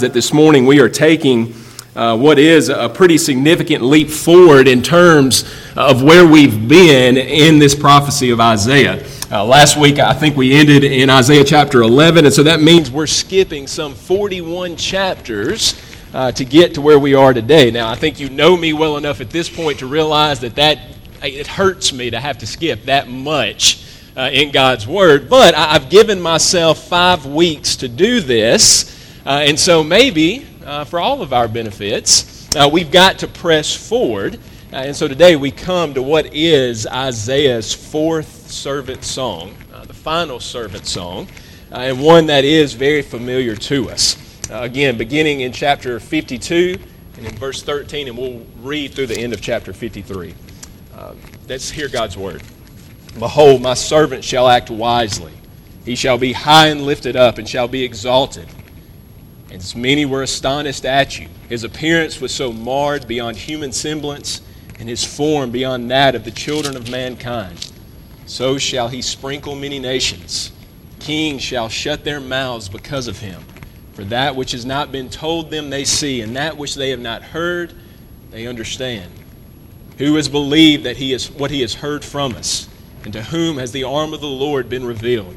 that this morning we are taking uh, what is a pretty significant leap forward in terms of where we've been in this prophecy of Isaiah. Uh, last week, I think we ended in Isaiah chapter 11, and so that means we're skipping some 41 chapters uh, to get to where we are today. Now, I think you know me well enough at this point to realize that, that it hurts me to have to skip that much uh, in God's Word, but I've given myself five weeks to do this. Uh, and so maybe uh, for all of our benefits, uh, we've got to press forward. Uh, and so today we come to what is Isaiah's fourth servant song, uh, the final servant song, uh, and one that is very familiar to us. again, beginning in chapter 52 and in verse 13, and we'll read through the end of chapter 53. let's hear God's word. Behold, my servant shall act wisely. He shall be high and lifted up, and shall be exalted many were astonished at you. His appearance was so marred beyond human semblance, and his form beyond that of the children of mankind. So shall he sprinkle many nations. Kings shall shut their mouths because of him. For that which has not been told them they see, and that which they have not heard they understand. Who has believed that he is what he has heard from us, and to whom has the arm of the Lord been revealed?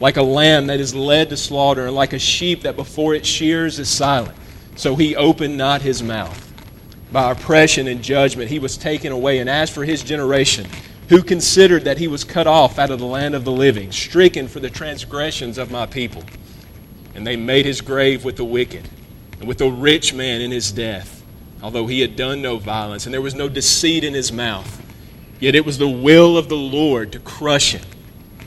like a lamb that is led to slaughter, and like a sheep that before it shears is silent. So he opened not his mouth. By oppression and judgment he was taken away. And as for his generation, who considered that he was cut off out of the land of the living, stricken for the transgressions of my people. And they made his grave with the wicked, and with the rich man in his death, although he had done no violence, and there was no deceit in his mouth. Yet it was the will of the Lord to crush him.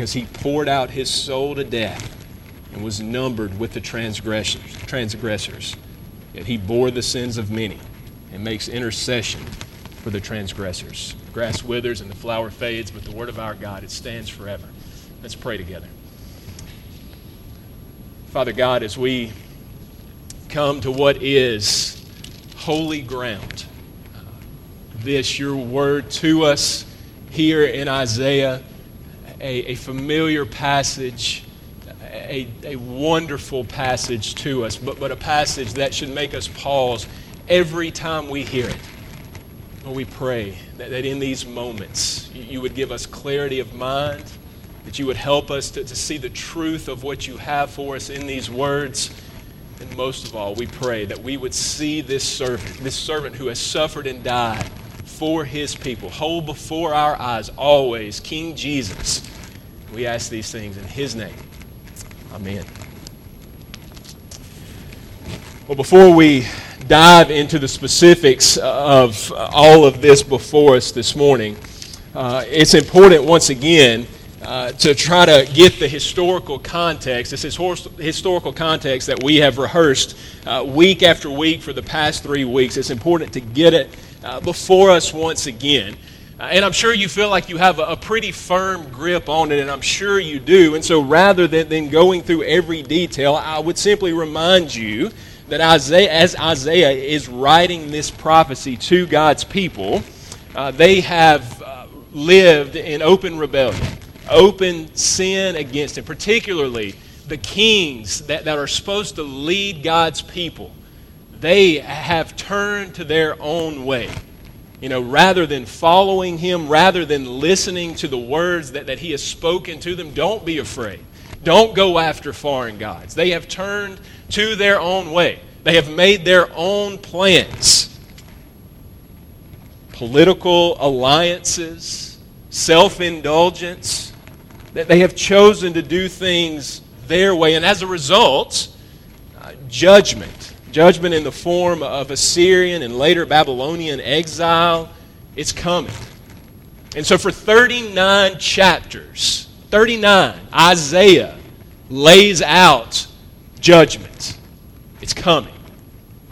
because he poured out his soul to death and was numbered with the transgressors. transgressors. Yet he bore the sins of many and makes intercession for the transgressors. Grass withers and the flower fades, but the word of our God, it stands forever. Let's pray together. Father God, as we come to what is holy ground, uh, this, your word to us here in Isaiah, a, a familiar passage, a, a wonderful passage to us, but, but a passage that should make us pause every time we hear it. Lord, we pray that, that in these moments you, would give us clarity of mind, that you would help us to, to see the truth of what you have for us in these words. And most of all, we pray that we would see this servant, this servant who has suffered and died for his people, hold before our eyes always King Jesus. We ask these things in his name. Amen. Well, before we dive into the specifics of all of this before us this morning, uh, it's important once again uh, to try to get the historical context, this is historical context that we have rehearsed uh, week after week for the past three weeks. It's important to get it uh, before us once again. Uh, and I'm sure you feel like you have a, pretty firm grip on it, and I'm sure you do. And so rather than, than going through every detail, I would simply remind you that Isaiah, as Isaiah is writing this prophecy to God's people, uh, they have uh, lived in open rebellion, open sin against Him, particularly the kings that, that are supposed to lead God's people. They have turned to their own way. You know, rather than following Him, rather than listening to the words that, that He has spoken to them, don't be afraid. Don't go after foreign gods. They have turned to their own way, they have made their own plans. Political alliances, self indulgence, that they have chosen to do things their way. And as a result, uh, judgment. Judgment in the form of Assyrian and later Babylonian exile, it's coming. And so for 39 chapters, 39, Isaiah lays out judgment. It's coming.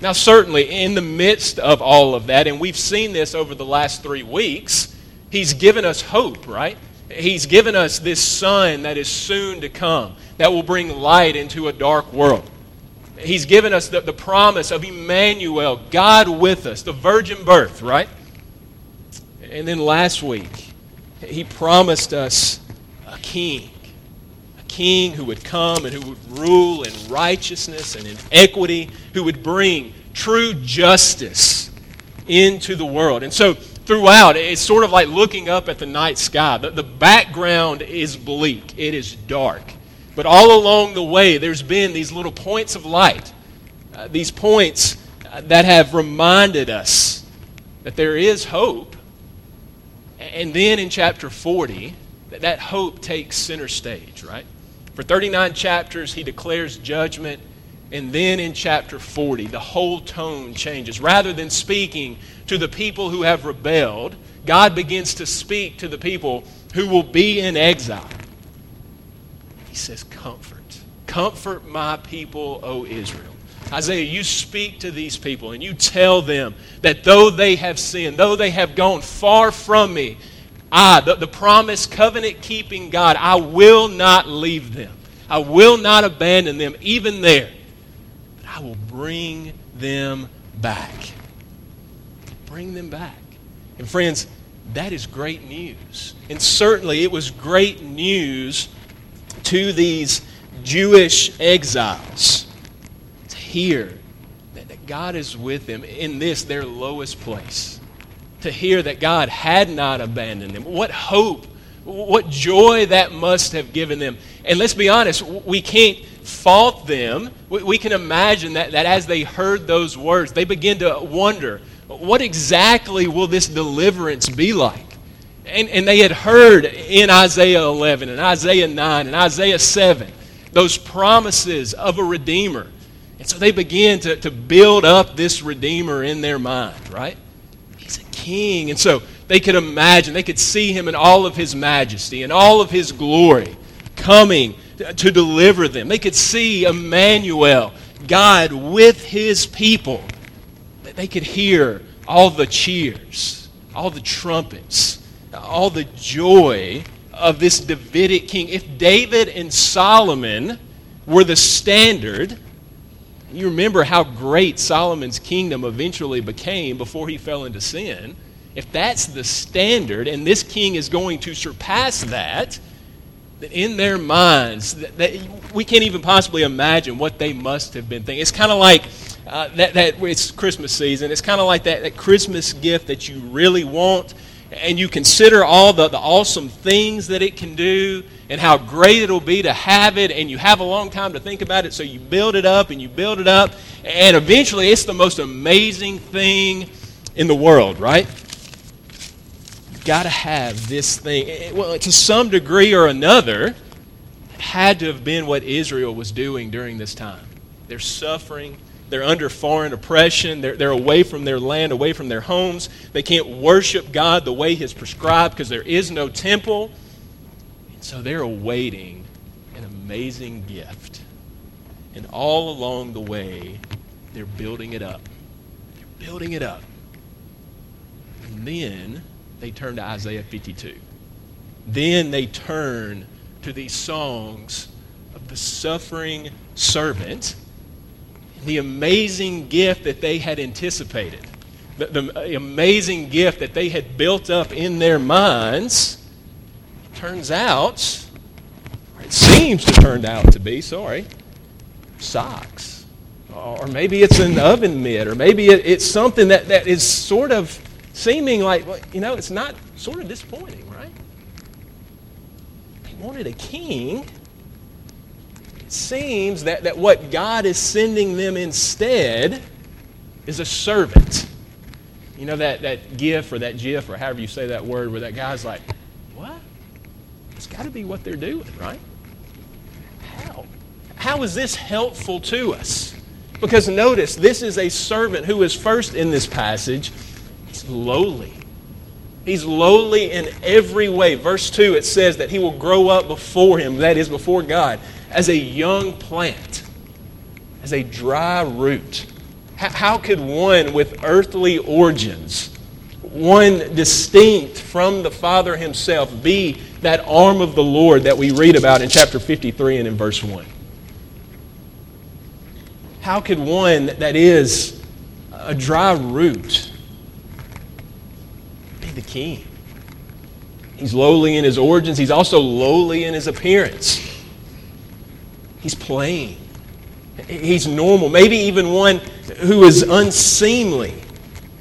Now, certainly, in the midst of all of that, and we've seen this over the last three weeks, he's given us hope, right? He's given us this sun that is soon to come, that will bring light into a dark world. He's given us the, the promise of Emmanuel, God with us, the virgin birth, right? And then last week, he promised us a king a king who would come and who would rule in righteousness and in equity, who would bring true justice into the world. And so, throughout, it's sort of like looking up at the night sky. The, the background is bleak, it is dark. But all along the way, there's been these little points of light, uh, these points uh, that have reminded us that there is hope. And then in chapter 40, that, that hope takes center stage, right? For 39 chapters, he declares judgment. And then in chapter 40, the whole tone changes. Rather than speaking to the people who have rebelled, God begins to speak to the people who will be in exile. Says, Comfort. Comfort my people, O Israel. Isaiah, you speak to these people and you tell them that though they have sinned, though they have gone far from me, I, the, the promised covenant keeping God, I will not leave them. I will not abandon them, even there. But I will bring them back. Bring them back. And friends, that is great news. And certainly it was great news to these Jewish exiles to hear that, that God is with them in this, their lowest place to hear that God had not abandoned them. What hope, what joy that must have given them. And let's be honest, we can't fault them. We can imagine that, that as they heard those words, they begin to wonder what exactly will this deliverance be like? And, and they had heard in Isaiah 11 and Isaiah 9 and Isaiah 7 those promises of a Redeemer. And so they begin to, to build up this Redeemer in their mind, right? He's a king. And so they could imagine, they could see him in all of his majesty and all of his glory coming to deliver them. They could see Emmanuel, God with his people. They could hear all the cheers, all the trumpets, all the joy of this Davidic king. If David and Solomon were the standard, you remember how great Solomon's kingdom eventually became before he fell into sin. If that's the standard, and this king is going to surpass that, in their minds, that, that we can't even possibly imagine what they must have been thinking. It's kind of like uh, that, that it's Christmas season. It's kind of like that, that Christmas gift that you really want, and you consider all the, the awesome things that it can do and how great it'll be to have it, and you have a long time to think about it, so you build it up and you build it up, and eventually it's the most amazing thing in the world, right? You've got to have this thing. Eh, eh, well, to some degree or another, had to have been what Israel was doing during this time. They're suffering. They're under foreign oppression. They're, they're away from their land, away from their homes. They can't worship God the way He's prescribed because there is no temple. And So they're awaiting an amazing gift. And all along the way, they're building it up. They're building it up. And then they turn to Isaiah 52. Then they turn to these songs of the suffering servant. The amazing gift that they had anticipated, the, the amazing gift that they had built up in their minds, turns out, it seems to turn out to be, sorry, socks. Or maybe it's an oven mitt, or maybe it's something that, that is sort of seeming like, well, you know, it's not sort of disappointing, right? They wanted a king it seems that, that what God is sending them instead is a servant. You know that, that gif or that gif or however you say that word where that guy's like, what? It's got to be what they're doing, right? How? How is this helpful to us? Because notice, this is a servant who is first in this passage, he's lowly. He's lowly in every way. Verse 2, it says that he will grow up before him, that is, before God as a young plant, as a dry root. How could one with earthly origins, one distinct from the Father himself, be that arm of the Lord that we read about in chapter 53 and in verse 1? How could one that is a dry root be the king? He's lowly in his origins, he's also lowly in his appearance. He's plain. He's normal. Maybe even one who is unseemly.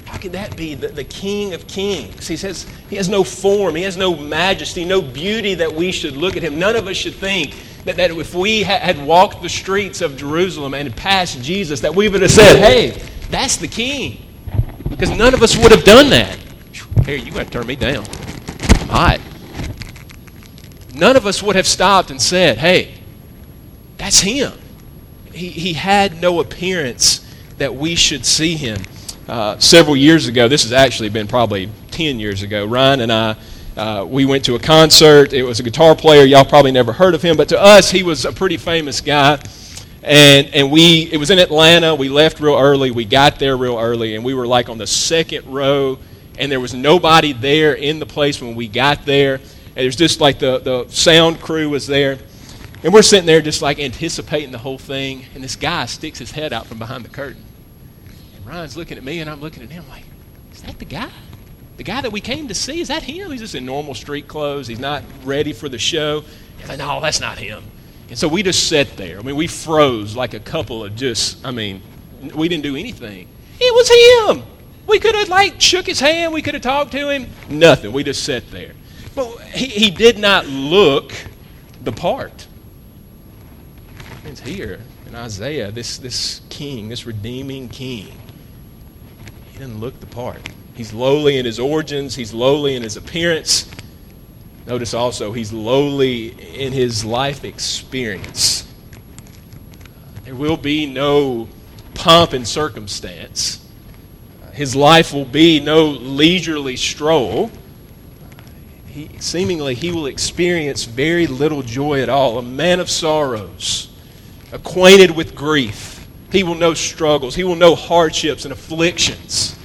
How could that be the, the King of Kings? He says he has no form, he has no majesty, no beauty that we should look at him. None of us should think that, that if we ha- had walked the streets of Jerusalem and passed Jesus, that we would have said, hey, that's the King. Because none of us would have done that. Here, you got to turn me down. I'm hot. None of us would have stopped and said, hey, that's him. He, he had no appearance that we should see him. Uh, several years ago, this has actually been probably 10 years ago, Ryan and I, uh, we went to a concert. It was a guitar player. Y'all probably never heard of him, but to us, he was a pretty famous guy. And, and we, it was in Atlanta. We left real early. We got there real early, and we were like on the second row, and there was nobody there in the place when we got there. And it was just like the, the sound crew was there. And we're sitting there just like anticipating the whole thing, and this guy sticks his head out from behind the curtain. And Ryan's looking at me, and I'm looking at him like, is that the guy? The guy that we came to see, is that him? He's just in normal street clothes. He's not ready for the show. And like, no, that's not him. And so we just sat there. I mean, we froze like a couple of just, I mean, we didn't do anything. It was him. We could have like shook his hand. We could have talked to him. Nothing. We just sat there. But he, he did not look the part. It's here in Isaiah, this, this king, this redeeming king. He doesn't look the part. He's lowly in his origins, he's lowly in his appearance. Notice also, he's lowly in his life experience. There will be no pomp and circumstance. His life will be no leisurely stroll. He, seemingly, he will experience very little joy at all. A man of sorrows acquainted with grief. He will know struggles. He will know hardships and afflictions.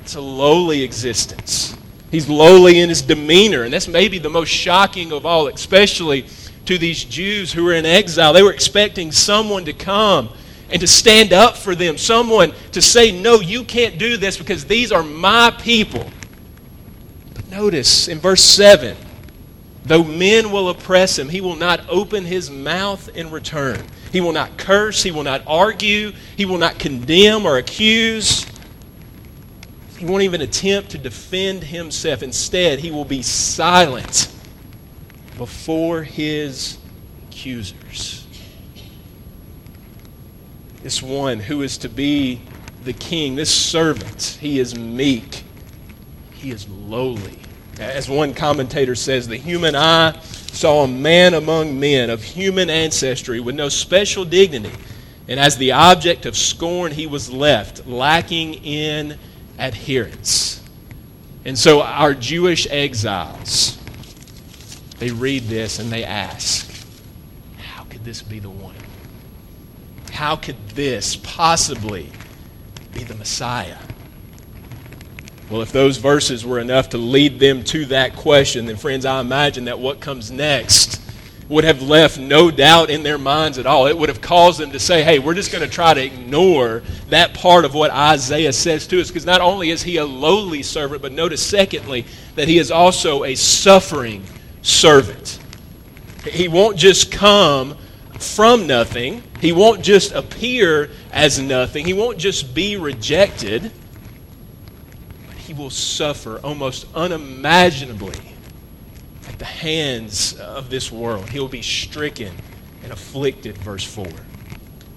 It's a lowly existence. He's lowly in his demeanor, and that's maybe the most shocking of all, especially to these Jews who were in exile. They were expecting someone to come and to stand up for them, someone to say, No, you can't do this because these are my people. But notice in verse 7 though men will oppress him, he will not open his mouth in return. He will not curse. He will not argue. He will not condemn or accuse. He won't even attempt to defend himself. Instead, he will be silent before his accusers. This one who is to be the king, this servant, he is meek, he is lowly. As one commentator says, the human eye saw a man among men of human ancestry with no special dignity, and as the object of scorn, he was left, lacking in adherence. And so our Jewish exiles, they read this and they ask, how could this be the one? How could this possibly be the Messiah? Well, if those verses were enough to lead them to that question, then, friends, I imagine that what comes next would have left no doubt in their minds at all. It would have caused them to say, hey, we're just going to try to ignore that part of what Isaiah says to us. Because not only is he a lowly servant, but notice, secondly, that he is also a suffering servant. He won't just come from nothing, he won't just appear as nothing, he won't just be rejected, he will suffer almost unimaginably at the hands of this world. He'll be stricken and afflicted, verse 4.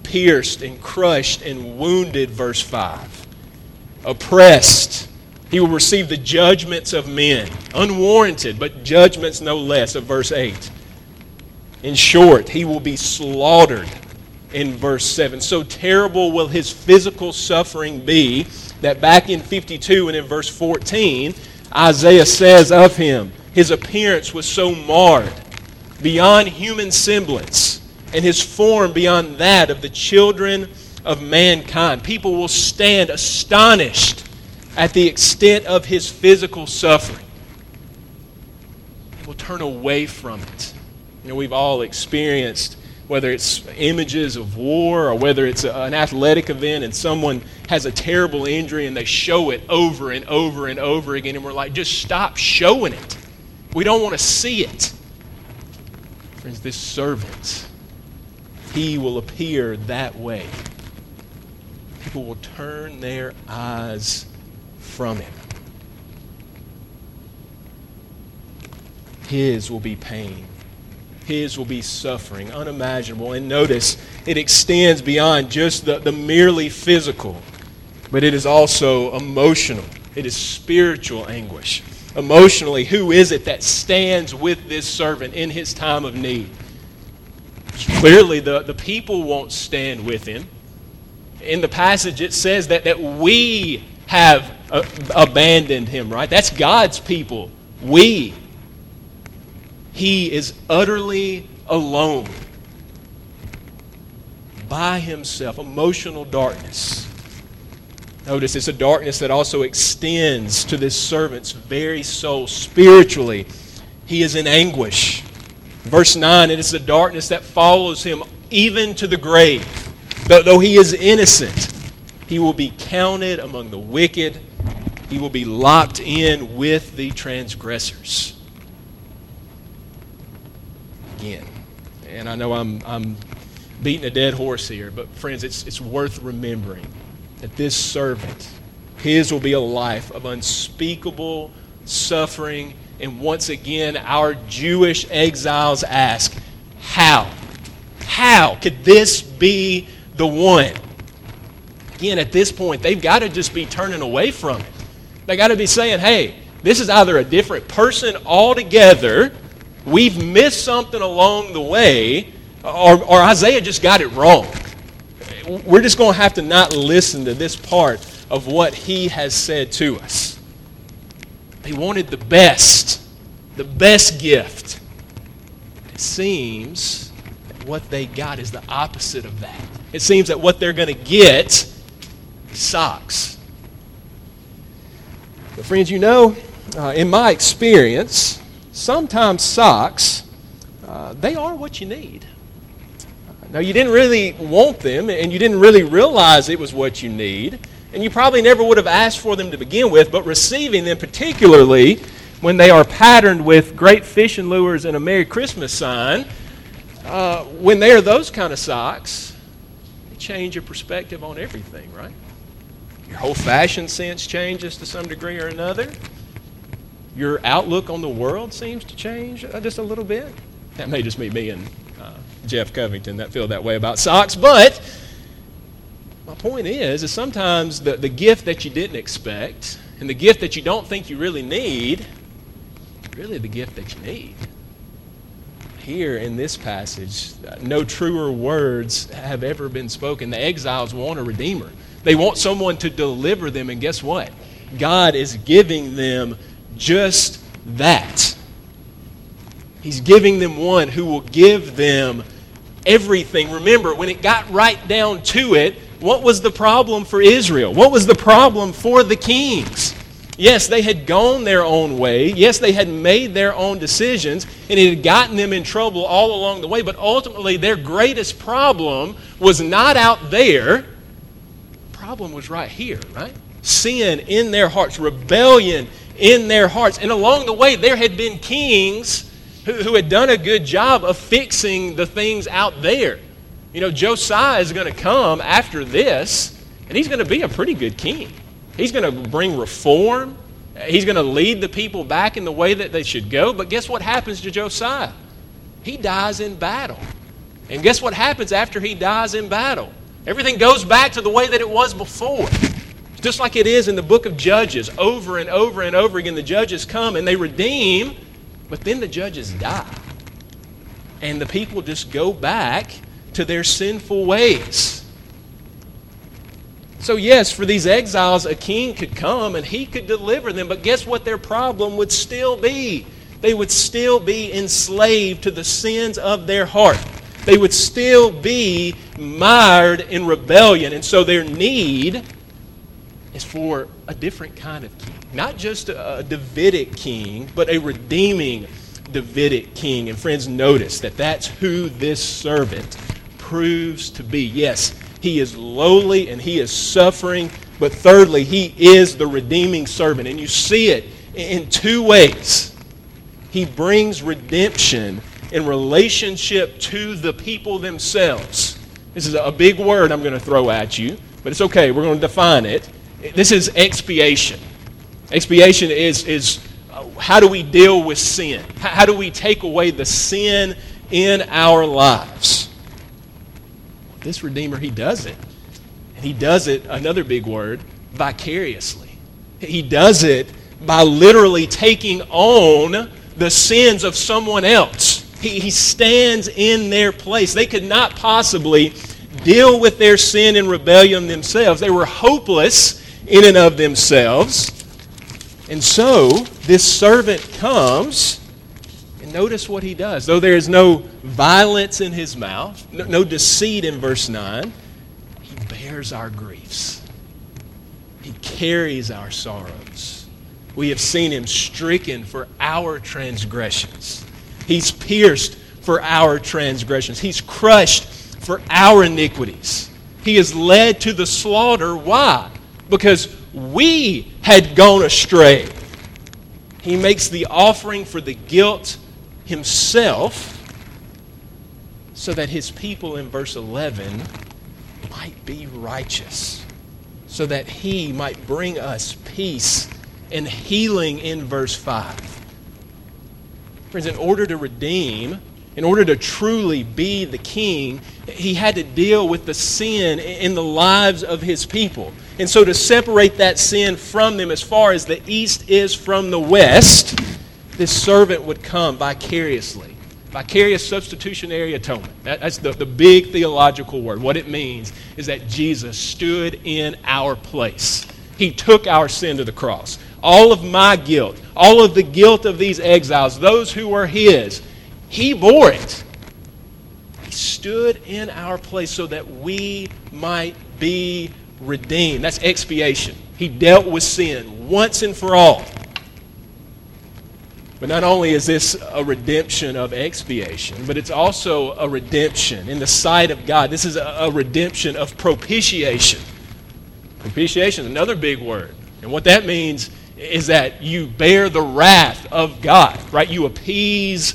Pierced and crushed and wounded, verse 5. Oppressed. He will receive the judgments of men, unwarranted, but judgments no less, of verse 8. In short, he will be slaughtered in verse 7. So terrible will his physical suffering be that back in 52 and in verse 14, Isaiah says of him, his appearance was so marred, beyond human semblance, and his form beyond that of the children of mankind. People will stand astonished at the extent of his physical suffering. They will turn away from it. You know, we've all experienced whether it's images of war or whether it's a, an athletic event and someone has a terrible injury and they show it over and over and over again, and we're like, just stop showing it. We don't want to see it. Friends, this servant, he will appear that way. People will turn their eyes from him. His will be pain. His will be suffering, unimaginable. And notice, it extends beyond just the, the merely physical, but it is also emotional. It is spiritual anguish emotionally, who is it that stands with this servant in his time of need? Clearly, the, the people won't stand with him. In the passage, it says that, that we have uh, abandoned him, right? That's God's people. We. He is utterly alone by himself, emotional darkness. Notice it's a darkness that also extends to this servant's very soul. Spiritually, he is in anguish. Verse 9, it is the darkness that follows him even to the grave. Though he is innocent, he will be counted among the wicked. He will be locked in with the transgressors. Again, and I know I'm, I'm beating a dead horse here, but friends, it's, it's worth remembering that this servant, his will be a life of unspeakable suffering. And once again, our Jewish exiles ask, How? How could this be the one? Again, at this point, they've got to just be turning away from it. They got to be saying, Hey, this is either a different person altogether, we've missed something along the way, or, or Isaiah just got it wrong we're just going to have to not listen to this part of what he has said to us. They wanted the best, the best gift. It seems that what they got is the opposite of that. It seems that what they're going to get socks. But, friends, you know, uh, in my experience, sometimes socks, uh, they are what you need. Now, you didn't really want them, and you didn't really realize it was what you need, and you probably never would have asked for them to begin with, but receiving them, particularly when they are patterned with great fishing lures and a Merry Christmas sign, uh, when they are those kind of socks, they change your perspective on everything, right? Your whole fashion sense changes to some degree or another. Your outlook on the world seems to change uh, just a little bit. That may just be me and Jeff Covington that feel that way about socks. But my point is, is sometimes the, the gift that you didn't expect and the gift that you don't think you really need, really the gift that you need. Here in this passage, no truer words have ever been spoken. The exiles want a redeemer. They want someone to deliver them, and guess what? God is giving them just that. He's giving them one who will give them everything. Remember, when it got right down to it, what was the problem for Israel? What was the problem for the kings? Yes, they had gone their own way. Yes, they had made their own decisions, and it had gotten them in trouble all along the way. But ultimately, their greatest problem was not out there. The problem was right here, right? Sin in their hearts, rebellion in their hearts. And along the way, there had been kings who, who had done a good job of fixing the things out there. You know, Josiah is going to come after this, and he's going to be a pretty good king. He's going to bring reform. He's going to lead the people back in the way that they should go. But guess what happens to Josiah? He dies in battle. And guess what happens after he dies in battle? Everything goes back to the way that it was before. Just like it is in the book of Judges. Over and over and over again, the judges come and they redeem, but then the judges die. And the people just go back to their sinful ways. So, yes, for these exiles, a king could come and he could deliver them, but guess what their problem would still be? They would still be enslaved to the sins of their heart. They would still be mired in rebellion. And so their need is for a different kind of king. Not just a Davidic king, but a redeeming Davidic king. And friends, notice that that's who this servant proves to be. Yes, he is lowly and he is suffering. But thirdly, he is the redeeming servant. And you see it in two ways. He brings redemption in relationship to the people themselves. This is a big word I'm going to throw at you, but it's okay. We're going to define it. This is expiation. Expiation is, is uh, how do we deal with sin? How do we take away the sin in our lives? This Redeemer, he does it. And he does it, another big word, vicariously. He does it by literally taking on the sins of someone else. He, he stands in their place. They could not possibly deal with their sin and rebellion themselves. They were hopeless in and of themselves. And so this servant comes and notice what he does. Though there is no violence in his mouth, no, no deceit in verse 9, he bears our griefs. He carries our sorrows. We have seen him stricken for our transgressions. He's pierced for our transgressions. He's crushed for our iniquities. He is led to the slaughter. Why? Because we had gone astray. He makes the offering for the guilt himself so that his people in verse 11 might be righteous, so that he might bring us peace and healing in verse 5. Friends, in order to redeem, in order to truly be the king, he had to deal with the sin in the lives of his people. And so, to separate that sin from them as far as the east is from the west, this servant would come vicariously. Vicarious substitutionary atonement. That, that's the, the big theological word. What it means is that Jesus stood in our place. He took our sin to the cross. All of my guilt, all of the guilt of these exiles, those who were His, He bore it. He stood in our place so that we might be redeemed. That's expiation. He dealt with sin once and for all. But not only is this a redemption of expiation, but it's also a redemption in the sight of God. This is a, a redemption of propitiation. Propitiation is another big word. And what that means is that you bear the wrath of God, right? You appease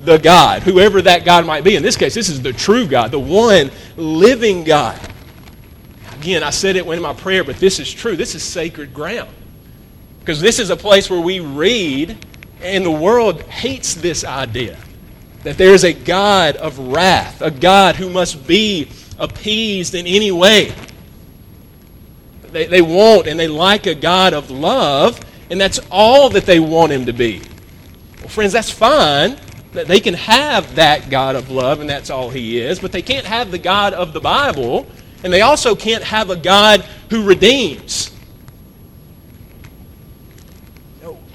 the God, whoever that God might be. In this case, this is the true God, the one living God. Again, I said it when in my prayer, but this is true. This is sacred ground. Because this is a place where we read and the world hates this idea that there is a God of wrath, a God who must be appeased in any way. They, they want and they like a God of love, and that's all that they want him to be. Well, friends, that's fine. That they can have that God of love, and that's all he is, but they can't have the God of the Bible, and they also can't have a God who redeems.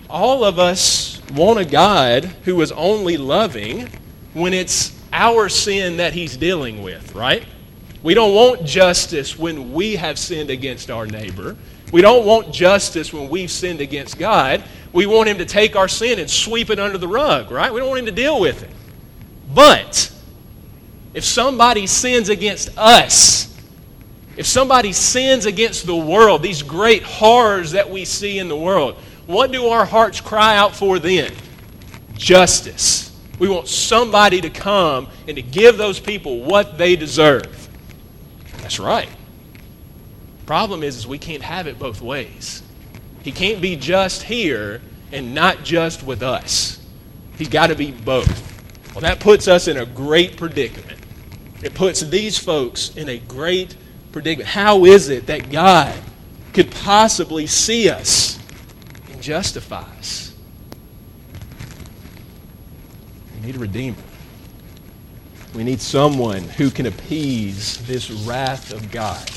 All of us want a God who is only loving when it's our sin that he's dealing with, right? We don't want justice when we have sinned against our neighbor. We don't want justice when we've sinned against God. We want Him to take our sin and sweep it under the rug, right? We don't want Him to deal with it. But if somebody sins against us, if somebody sins against the world, these great horrors that we see in the world, what do our hearts cry out for then? Justice. We want somebody to come and to give those people what they deserve. That's right. Problem is, is we can't have it both ways. He can't be just here and not just with us. He's got to be both. Well, that puts us in a great predicament. It puts these folks in a great predicament. How is it that God could possibly see us and justify us? We need a redeemer. We need someone who can appease this wrath of God.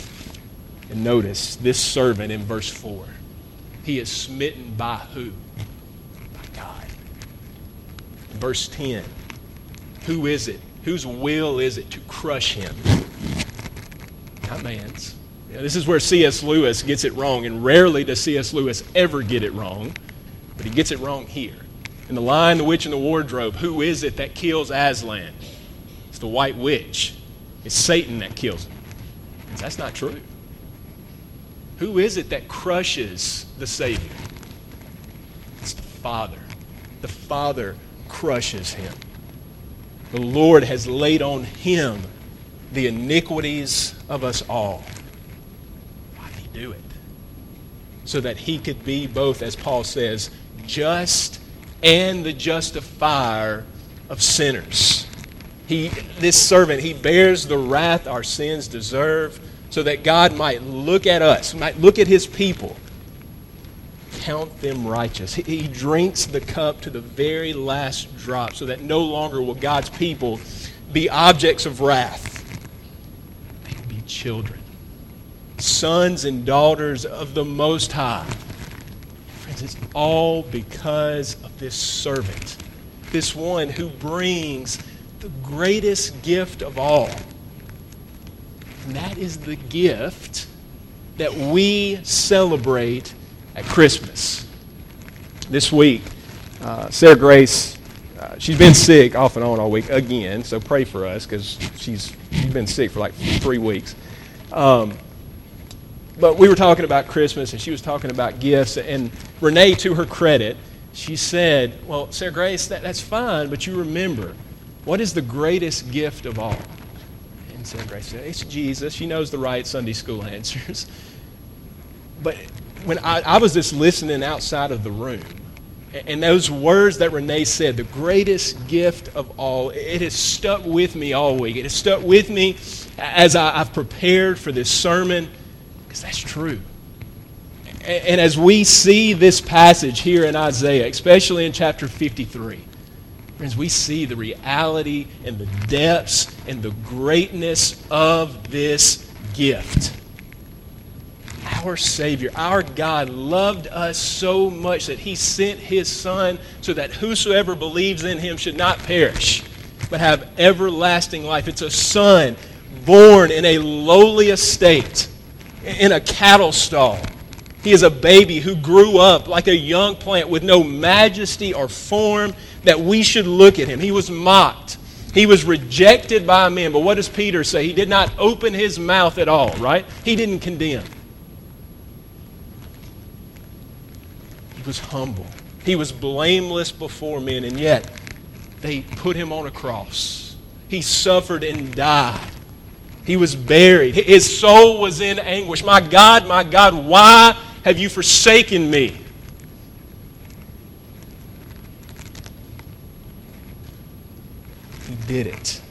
And notice this servant in verse 4. He is smitten by who? By God. Verse 10. Who is it? Whose will is it to crush him? Not man's. This is where C.S. Lewis gets it wrong, and rarely does C.S. Lewis ever get it wrong, but he gets it wrong here. In The Lion, the Witch, and the Wardrobe, who is it that kills Aslan? It's the White Witch. It's Satan that kills him. That's not true. Who is it that crushes the Savior? It's the Father. The Father crushes him. The Lord has laid on him the iniquities of us all. Why did he do it? So that he could be both, as Paul says, just and the justifier of sinners. He, this servant, he bears the wrath our sins deserve so that God might look at us, might look at his people, count them righteous. He, he drinks the cup to the very last drop so that no longer will God's people be objects of wrath. Children, sons and daughters of the Most High. Friends, it's all because of this servant, this one who brings the greatest gift of all and that is the gift that we celebrate at Christmas. This week, uh, Sarah Grace, uh, she's been sick off and on all week again, so pray for us because she's, she's been sick for like three weeks. Um, but we were talking about Christmas, and she was talking about gifts. And Renee, to her credit, she said, Well, Sarah Grace, that, that's fine, but you remember, what is the greatest gift of all? And Sarah Grace said, It's Jesus. She knows the right Sunday school answers. But when I, I was just listening outside of the room, and those words that Renee said, the greatest gift of all, it has stuck with me all week. It has stuck with me as I, have prepared for this sermon, because that's true. And, and as we see this passage here in Isaiah, especially in chapter 53, Friends, we see the reality and the depths and the greatness of this gift. Our Savior, our God, loved us so much that He sent His Son so that whosoever believes in Him should not perish, but have everlasting life. It's a Son born in a lowly estate, in a cattle stall. He is a baby who grew up like a young plant with no majesty or form that we should look at him. He was mocked. He was rejected by men. But what does Peter say? He did not open his mouth at all, right? He didn't condemn. He was humble. He was blameless before men, and yet they put him on a cross. He suffered and died. He was buried. His soul was in anguish. My God, my God, why have you forsaken me? He did it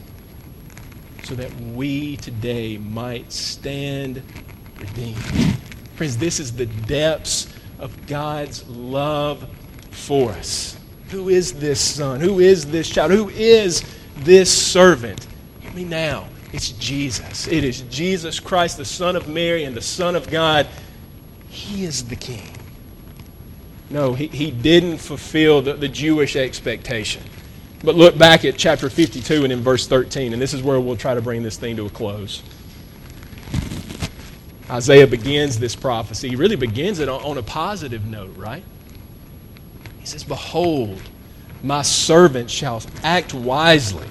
so that we today might stand redeemed. Friends, this is the depths of God's love for us. Who is this son? Who is this child? Who is this servant? Hear me now. It's Jesus. It is Jesus Christ, the Son of Mary and the Son of God. He is the King. No, he, he didn't fulfill the, the Jewish expectation. But look back at chapter 52 and in verse 13, and this is where we'll try to bring this thing to a close. Isaiah begins this prophecy. He really begins it on, a positive note, right? He says, Behold, my servant shall act wisely.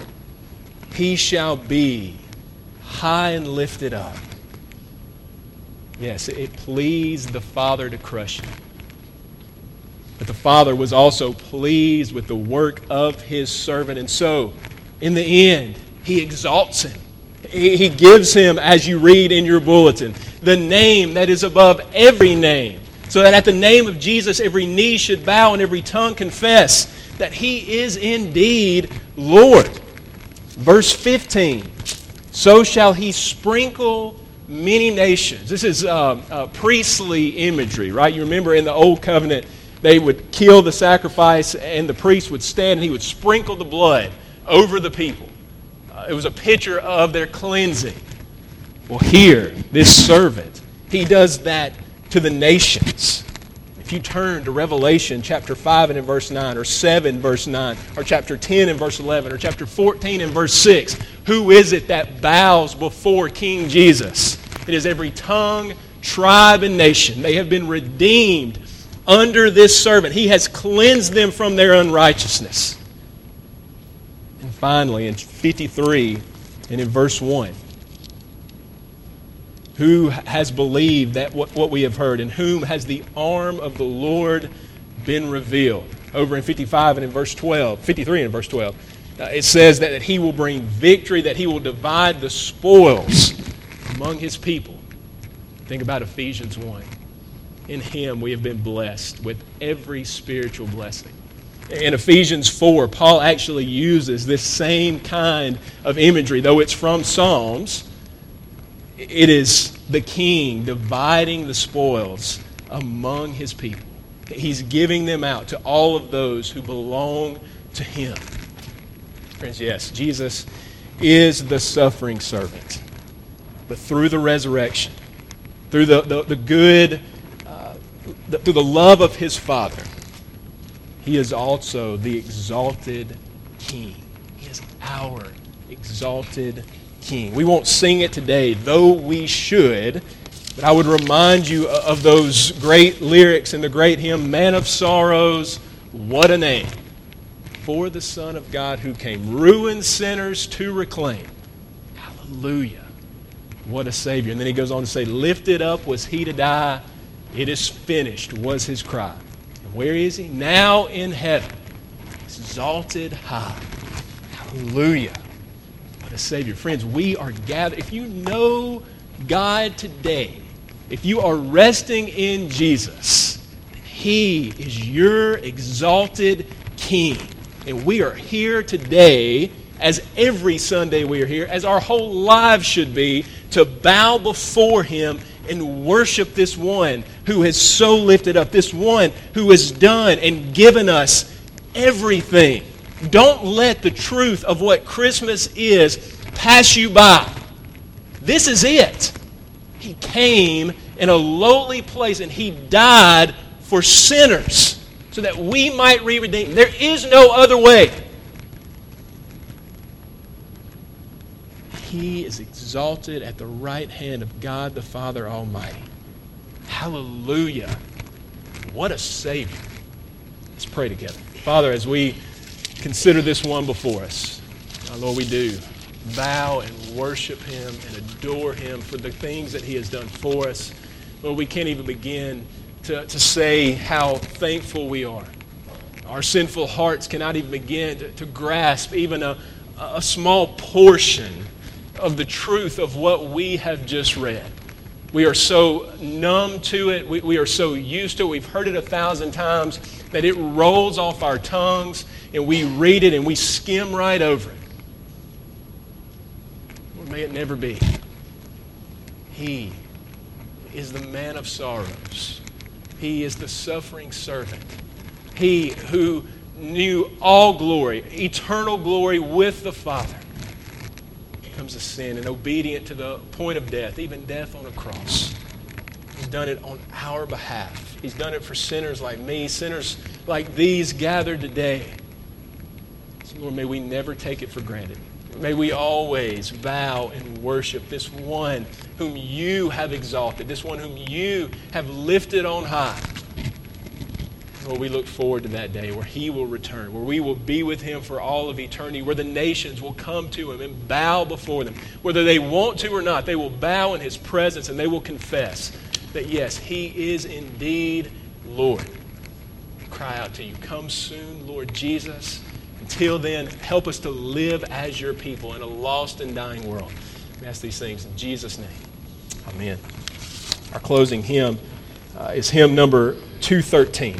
He shall be high and lifted up. Yes, it pleased the Father to crush him. But the Father was also pleased with the work of his servant. And so, in the end, he exalts him. He gives him, as you read in your bulletin, the name that is above every name. So that at the name of Jesus, every knee should bow and every tongue confess that he is indeed Lord. Verse 15 So shall he sprinkle many nations. This is uh, uh, priestly imagery, right? You remember in the Old Covenant, they would kill the sacrifice and the priest would stand and he would sprinkle the blood over the people. It was a picture of their cleansing. Well, here, this servant, he does that to the nations. If you turn to Revelation chapter 5 and in verse 9, or 7 verse 9, or chapter 10 and verse 11, or chapter 14 and verse 6, who is it that bows before King Jesus? It is every tongue, tribe, and nation. They have been redeemed under this servant. He has cleansed them from their unrighteousness finally, in 53 and in verse 1, who has believed that what, what we have heard, and whom has the arm of the Lord been revealed? Over in 55 and in verse 12, 53 and in verse 12, uh, it says that, that he will bring victory, that he will divide the spoils among his people. Think about Ephesians 1. In him we have been blessed with every spiritual blessing in Ephesians 4, Paul actually uses this same kind of imagery, though it's from Psalms. It is the king dividing the spoils among his people. He's giving them out to all of those who belong to him. Friends, yes, Jesus is the suffering servant. But through the resurrection, through the, the, the good, uh, the, through the love of his Father, he is also the exalted King. He is our exalted King. We won't sing it today, though we should. But I would remind you of those great lyrics in the great hymn, Man of Sorrows, What a Name. For the Son of God who came, ruined sinners to reclaim. Hallelujah. What a Savior. And then he goes on to say, Lifted up was he to die. It is finished, was his cry. Where is he? Now in heaven, exalted high. Hallelujah. What a Savior. Friends, we are gathered. If you know God today, if you are resting in Jesus, He is your exalted King. And we are here today, as every Sunday we are here, as our whole lives should be, to bow before Him and worship this one who has so lifted up, this one who has done and given us everything. Don't let the truth of what Christmas is pass you by. This is it. He came in a lowly place and he died for sinners so that we might be redeemed. There is no other way. He is exalted at the right hand of God the Father Almighty. Hallelujah. What a Savior. Let's pray together. Father, as we consider this one before us, Lord, we do bow and worship Him and adore Him for the things that He has done for us. Lord, we can't even begin to, to say how thankful we are. Our sinful hearts cannot even begin to, to grasp even a, a small portion of the truth of what we have just read. We are so numb to it. We, we are so used to it. We've heard it a thousand times that it rolls off our tongues and we read it and we skim right over it. May it never be. He is the man of sorrows, He is the suffering servant. He who knew all glory, eternal glory with the Father comes a sin and obedient to the point of death, even death on a cross. He's done it on our behalf. He's done it for sinners like me, sinners like these gathered today. So, Lord, may we never take it for granted. May we always bow and worship this one whom you have exalted, this one whom you have lifted on high. Lord, we look forward to that day where he will return, where we will be with him for all of eternity, where the nations will come to him and bow before them. Whether they want to or not, they will bow in his presence and they will confess that, yes, he is indeed Lord. Cry out to you, Come soon, Lord Jesus. Until then, help us to live as your people in a lost and dying world. We ask these things in Jesus' name. Amen. Our closing hymn uh, is hymn number 213.